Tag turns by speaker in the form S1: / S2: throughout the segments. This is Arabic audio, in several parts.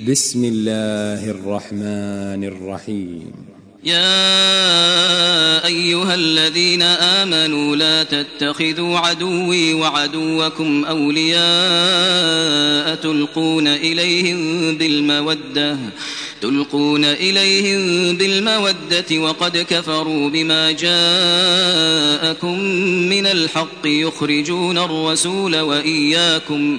S1: بسم الله الرحمن الرحيم
S2: يا ايها الذين امنوا لا تتخذوا عدوي وعدوكم اولياء تلقون اليهم بالموده تلقون إليهم بالمودة وقد كفروا بما جاءكم من الحق يخرجون الرسول وإياكم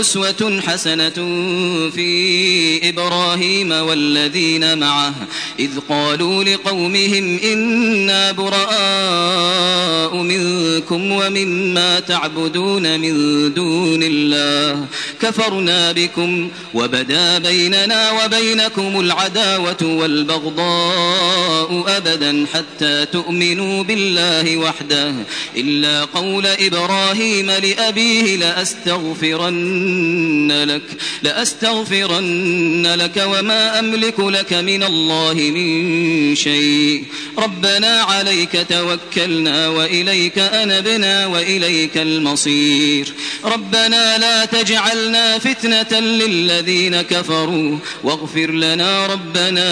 S2: أسوة حسنة في إبراهيم والذين معه إذ قالوا لقومهم إنا براء منكم ومما تعبدون من دون الله كفرنا بكم وبدا بيننا وبينكم العداوة والبغضاء أبدا حتى تؤمنوا بالله وحده إلا قول إبراهيم لأبيه لأستغفرن لأستغفرن لك لأستغفرن لك وما أملك لك من الله من شيء ربنا عليك توكلنا وإليك أنبنا وإليك المصير ربنا لا تجعلنا فتنة للذين كفروا واغفر لنا ربنا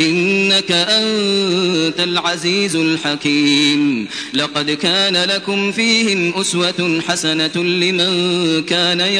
S2: إنك أنت العزيز الحكيم لقد كان لكم فيهم أسوة حسنة لمن كان يرجو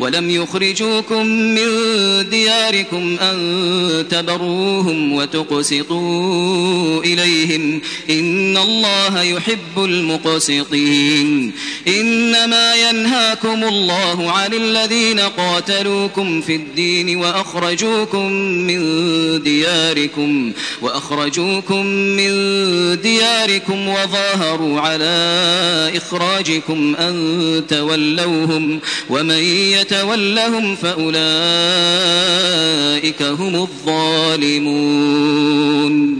S2: ولم يخرجوكم من دياركم أن تبروهم وتقسطوا إليهم إن الله يحب المقسطين إنما ينهاكم الله عن الذين قاتلوكم في الدين وأخرجوكم من دياركم وأخرجوكم من دياركم وظاهروا على إخراجكم أن تولوهم ومن يت يتولهم فأولئك هم الظالمون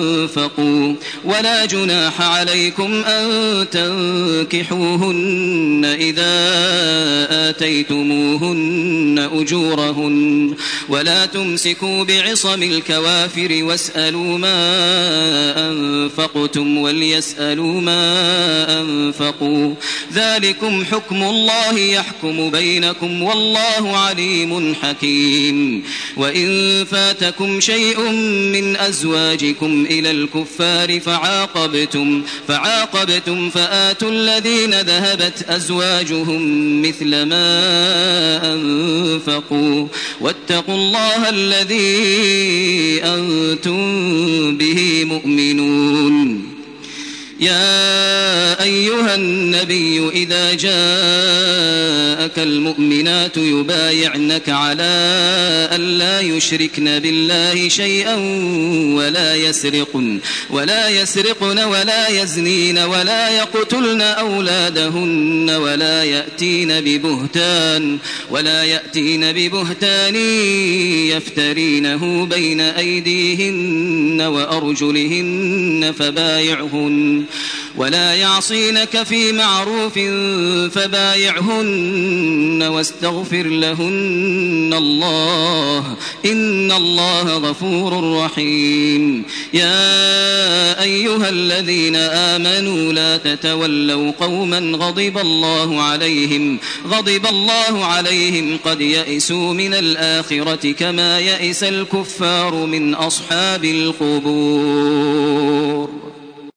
S2: أنفقوا ولا جناح عليكم أن تنكحوهن إذا آتيتموهن أجورهن ولا تمسكوا بعصم الكوافر واسألوا ما أنفقتم وليسألوا ما أنفقوا ذلكم حكم الله يحكم بينكم والله عليم حكيم وإن فاتكم شيء من أزواجكم إلى الكفار فعاقبتم فعاقبتم فآتوا الذين ذهبت أزواجهم مثل ما أنفقوا واتقوا الله الذي أنتم به مؤمنون يا أيها النبي إذا جاء جاءك المؤمنات يبايعنك على أن لا يشركن بالله شيئا ولا يسرقن ولا يسرقن ولا يزنين ولا يقتلن أولادهن ولا يأتين ببهتان ولا يأتين ببهتان يفترينه بين أيديهن وأرجلهن فبايعهن ولا يعصينك في معروف فبايعهن واستغفر لهن الله إن الله غفور رحيم يا أيها الذين آمنوا لا تتولوا قوما غضب الله عليهم غضب الله عليهم قد يئسوا من الآخرة كما يئس الكفار من أصحاب القبور